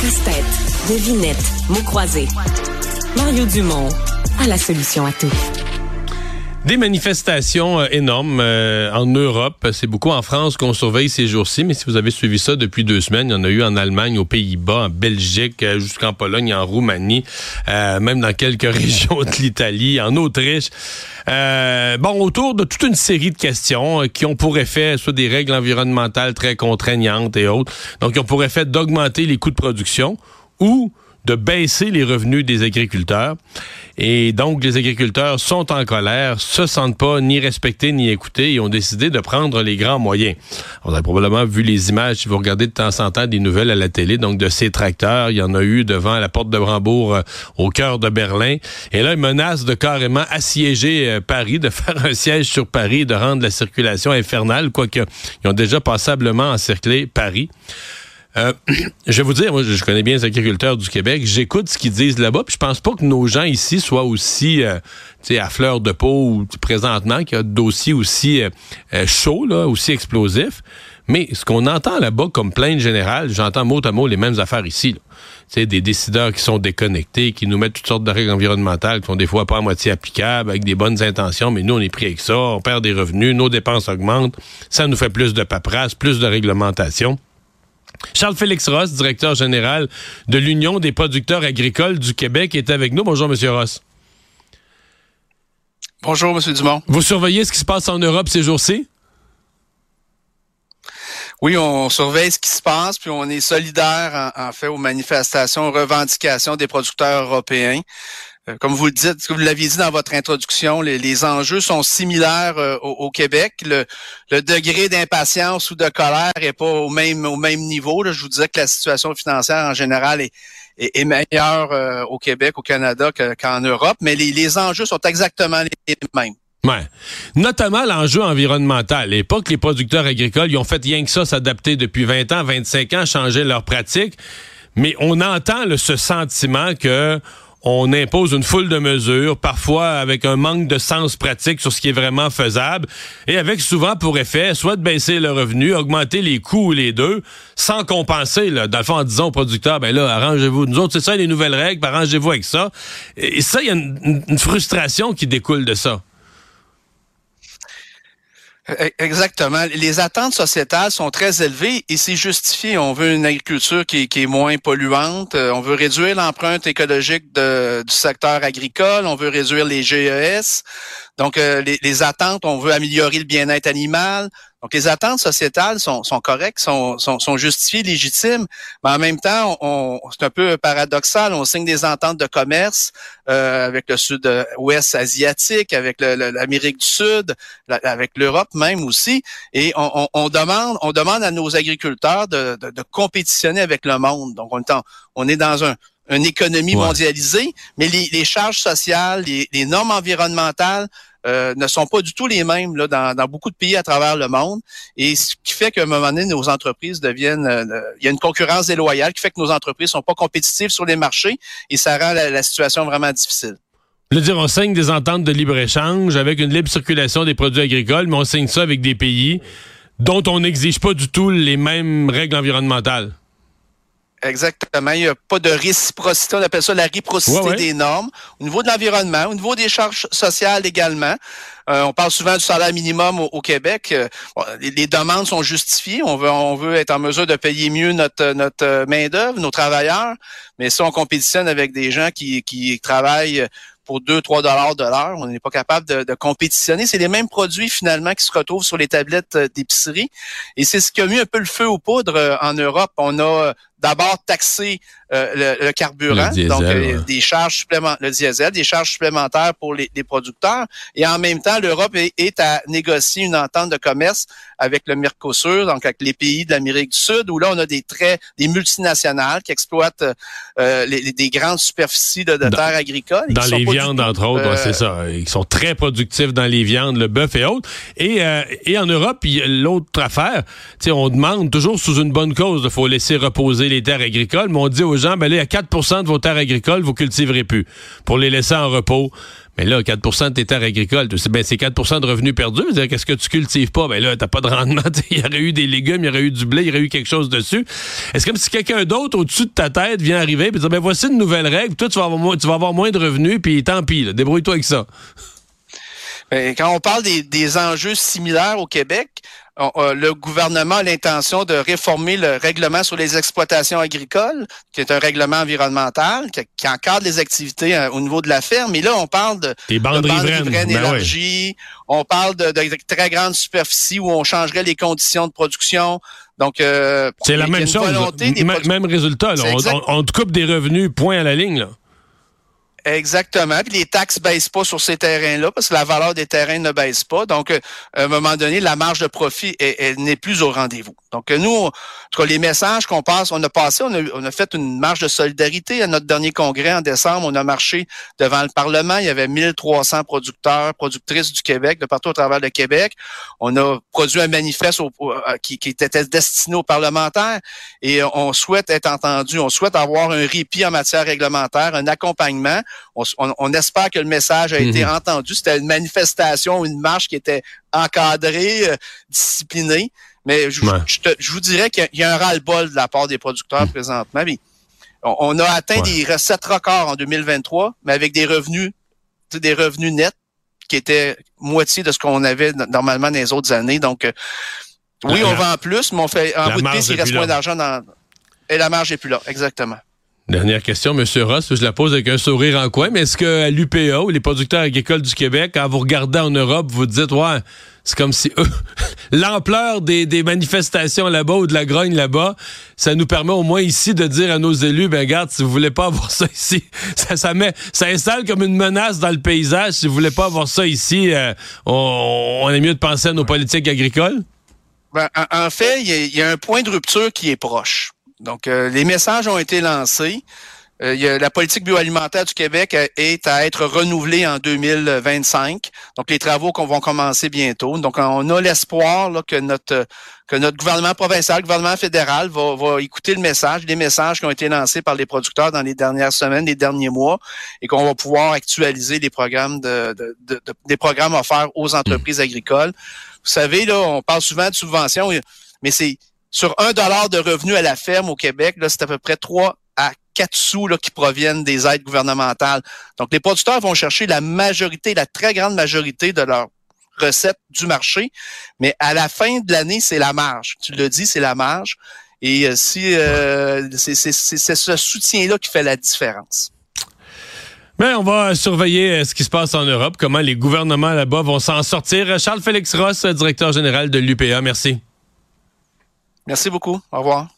Casse-tête, devinette, mots croisés. Mario Dumont a la solution à tout. Des manifestations euh, énormes euh, en Europe. C'est beaucoup en France qu'on surveille ces jours-ci, mais si vous avez suivi ça depuis deux semaines, il y en a eu en Allemagne, aux Pays-Bas, en Belgique, euh, jusqu'en Pologne, en Roumanie, même dans quelques régions de l'Italie, en Autriche. bon, autour de toute une série de questions qui ont pour effet soit des règles environnementales très contraignantes et autres, donc qui ont pour effet d'augmenter les coûts de production ou de baisser les revenus des agriculteurs. Et donc, les agriculteurs sont en colère, se sentent pas ni respectés ni écoutés et ont décidé de prendre les grands moyens. On a probablement vu les images, si vous regardez de temps en temps des nouvelles à la télé, donc de ces tracteurs. Il y en a eu devant la porte de Brambourg euh, au cœur de Berlin. Et là, ils menacent de carrément assiéger euh, Paris, de faire un siège sur Paris, de rendre la circulation infernale, quoique ils ont déjà passablement encerclé Paris. Euh, je vais vous dire, moi, je connais bien les agriculteurs du Québec. J'écoute ce qu'ils disent là-bas, puis je pense pas que nos gens ici soient aussi, euh, tu sais, à fleur de peau ou présentement, qu'il y a dossiers aussi euh, chauds, là, aussi explosifs. Mais ce qu'on entend là-bas comme plainte générale, j'entends mot à mot les mêmes affaires ici. sais, des décideurs qui sont déconnectés, qui nous mettent toutes sortes de règles environnementales qui sont des fois pas à moitié applicables, avec des bonnes intentions, mais nous, on est pris avec ça, on perd des revenus, nos dépenses augmentent, ça nous fait plus de paperasse, plus de réglementation. Charles-Félix Ross, directeur général de l'Union des producteurs agricoles du Québec, est avec nous. Bonjour, Monsieur Ross. Bonjour, Monsieur Dumont. Vous surveillez ce qui se passe en Europe ces jours-ci? Oui, on surveille ce qui se passe, puis on est solidaire en, en fait aux manifestations, aux revendications des producteurs européens. Euh, comme vous le dites, vous l'aviez dit dans votre introduction, les, enjeux sont similaires euh, au, Québec. Le, degré d'impatience ou de colère est pas au même au même niveau. Je vous disais que la situation financière en général est, est, meilleure euh, au Québec, au Canada qu'en Europe, mais les, enjeux sont exactement les mêmes. Ouais. Notamment l'enjeu environnemental. À l'époque, les producteurs agricoles, ils ont fait rien que ça, s'adapter depuis 20 ans, 25 ans, changer leurs pratiques. Mais on entend ce sentiment que on impose une foule de mesures, parfois avec un manque de sens pratique sur ce qui est vraiment faisable, et avec souvent pour effet soit de baisser le revenu, augmenter les coûts ou les deux, sans compenser, là, dans le fond, en disant aux producteurs, ben là, arrangez-vous. Nous autres, c'est ça les nouvelles règles, arrangez-vous avec ça. Et ça, il y a une frustration qui découle de ça. E-, exactement. Les attentes sociétales sont très élevées et c'est justifié. On veut une agriculture qui, est moins polluante. Euh, on veut réduire l'empreinte écologique du secteur agricole. On veut réduire les GES. Donc, euh, les, les, attentes, on veut améliorer le bien-être animal. Donc, les attentes sociétales sont, sont correctes, sont, sont, sont, justifiées, légitimes, mais en même temps, on, c'est un peu paradoxal. On signe des ententes de commerce euh, avec le sud-ouest asiatique, avec l'Amérique du Sud, avec l'Europe même aussi, et on, on, demande, on demande à nos agriculteurs de, de, de compétitionner avec le monde. Donc, on est, on est dans un, une économie mondialisée, mais les, les, charges sociales, les, les normes environnementales euh, ne sont pas du tout les mêmes là, dans, beaucoup de pays à travers le monde. Et ce qui fait qu'à un moment donné, nos entreprises deviennent... Euh, il y a une concurrence déloyale qui fait que nos entreprises sont pas compétitives sur les marchés et ça rend la, situation vraiment difficile. Le dire, on signe des ententes de libre-échange avec une libre circulation des produits agricoles, mais on signe ça avec des pays dont on n'exige pas du tout les mêmes règles environnementales. Exactement. Il n'y a pas de réciprocité. On appelle ça la réciprocité des normes. Au niveau de l'environnement, au niveau des charges sociales également. Euh, on parle souvent du salaire minimum au, Québec. Euh, les, demandes sont justifiées. On veut, on veut être en mesure de payer mieux notre, notre main-d'œuvre, nos travailleurs. Mais si on compétitionne avec des gens qui, qui travaillent pour 2-3 dollars de l'heure. On n'est pas capable de, de compétitionner. C'est les mêmes produits finalement qui se retrouvent sur les tablettes d'épicerie. Et c'est ce qui a mis un peu le feu aux poudres en Europe. On a d'abord taxer euh, le, carburant, donc euh, des charges supplémentaires, le diesel, des charges supplémentaires pour les, producteurs. Et en même temps, l'Europe est, à négocier une entente de commerce avec le Mercosur, donc avec les pays de l'Amérique du Sud, où là, on a des traits, des multinationales qui exploitent euh, les, des grandes superficies de, terres agricoles. Dans les viandes, entre autres, c'est ça. Ils sont très productifs dans les viandes, le bœuf et autres. Et, et en Europe, l'autre affaire, on demande toujours sous une bonne cause, il faut laisser reposer les terres agricoles, mais on dit aux gens, ben là, il y a 4 de vos terres agricoles, vous cultiverez plus, pour les laisser en repos. Mais là, 4% de tes terres agricoles, ben, c'est 4% de revenus perdus. Qu'est-ce que tu cultives pas? Ben là, t'as pas de rendement. Il y aurait eu des légumes, il y aurait eu du blé, il y aurait eu quelque chose dessus. Est-ce comme si quelqu'un d'autre au-dessus de ta tête vient arriver et dire, ben voici une nouvelle règle, toi, tu vas avoir, moins de revenus, puis tant pis, débrouille-toi avec ça. Ben, quand on parle des enjeux similaires au Québec, le gouvernement a l'intention de réformer le règlement sur les exploitations agricoles, qui est un règlement environnemental, qui, encadre les activités euh, au niveau de la ferme. Et là, on parle de, des bandes, riveraines, ben on parle de, très grandes superficies où on changerait les conditions de production. Donc, euh, c'est la même chose, même résultat. On, on, te coupe des revenus, point à la ligne. Là. Exactement. Puis les taxes baissent pas sur ces terrains-là parce que la valeur des terrains ne baisse pas. Donc, euh, à un moment donné, la marge de profit n'est plus au rendez-vous. Donc, nous, en tout cas, les messages qu'on passe, on a passé, on a, on a, fait une marche de solidarité à notre dernier congrès en décembre. On a marché devant le Parlement. Il y avait 1300 producteurs, productrices du Québec, de partout au travers le Québec. On a produit un manifeste qui, qui, était destiné aux parlementaires et on souhaite être entendu. On souhaite avoir un répit en matière réglementaire, un accompagnement on, espère que le message a été mhm. entendu. C'était une manifestation, une marche qui était encadrée, euh, disciplinée. Mais je, vous dirais qu'il y a un ras-le-bol de la part des producteurs mhm. présentement. on, a atteint des recettes records en 2023, mais avec des revenus, des revenus nets qui étaient moitié de ce qu'on avait normalement dans les autres années. Donc, euh, oui, on vend plus, mais on fait en bout de piste, il reste moins d'argent dans. Et la marge n'est plus là, exactement. Dernière question, M. Ross, je la pose avec un sourire en coin, mais est-ce qu'à l'UPA ou les producteurs agricoles du Québec, quand vous regardez en Europe, vous dites, ouais, c'est comme si l'ampleur des, manifestations là-bas ou de la grogne là-bas, ça nous permet au moins ici de dire à nos élus, ben regarde, si vous voulez pas avoir ça ici, ça, met, ça installe comme une menace dans le paysage. Si vous voulez pas avoir ça ici, euh, on, est mieux de penser à nos politiques agricoles? Ben, en, fait, il y a un point de rupture qui est proche. Donc, euh, les messages ont été lancés. Euh, la politique bioalimentaire du Québec euh, est à être renouvelée en 2025. Donc, les travaux qu'on vont commencer bientôt. Donc, on a l'espoir que notre que notre gouvernement provincial, le gouvernement fédéral va, va écouter le message, les messages qui ont été lancés par les producteurs dans les dernières semaines, les derniers mois, et qu'on va pouvoir actualiser les programmes de, des programmes offerts aux entreprises agricoles. Vous savez, là, on parle souvent de subventions, mais c'est sur un dollar de revenu à la ferme au Québec, là, c'est à peu près 3 à 4 sous là, qui proviennent des aides gouvernementales. Donc, les producteurs vont chercher la majorité, la très grande majorité de leurs recettes du marché, mais à la fin de l'année, c'est la marge. Tu le dis, c'est la marge. Et euh, si euh, c'est ce soutien-là qui fait la différence. Mais on va surveiller euh, ce qui se passe en Europe, comment les gouvernements là-bas vont s'en sortir. Charles Félix Ross, directeur général de l'UPA, merci. Merci beaucoup. Au revoir.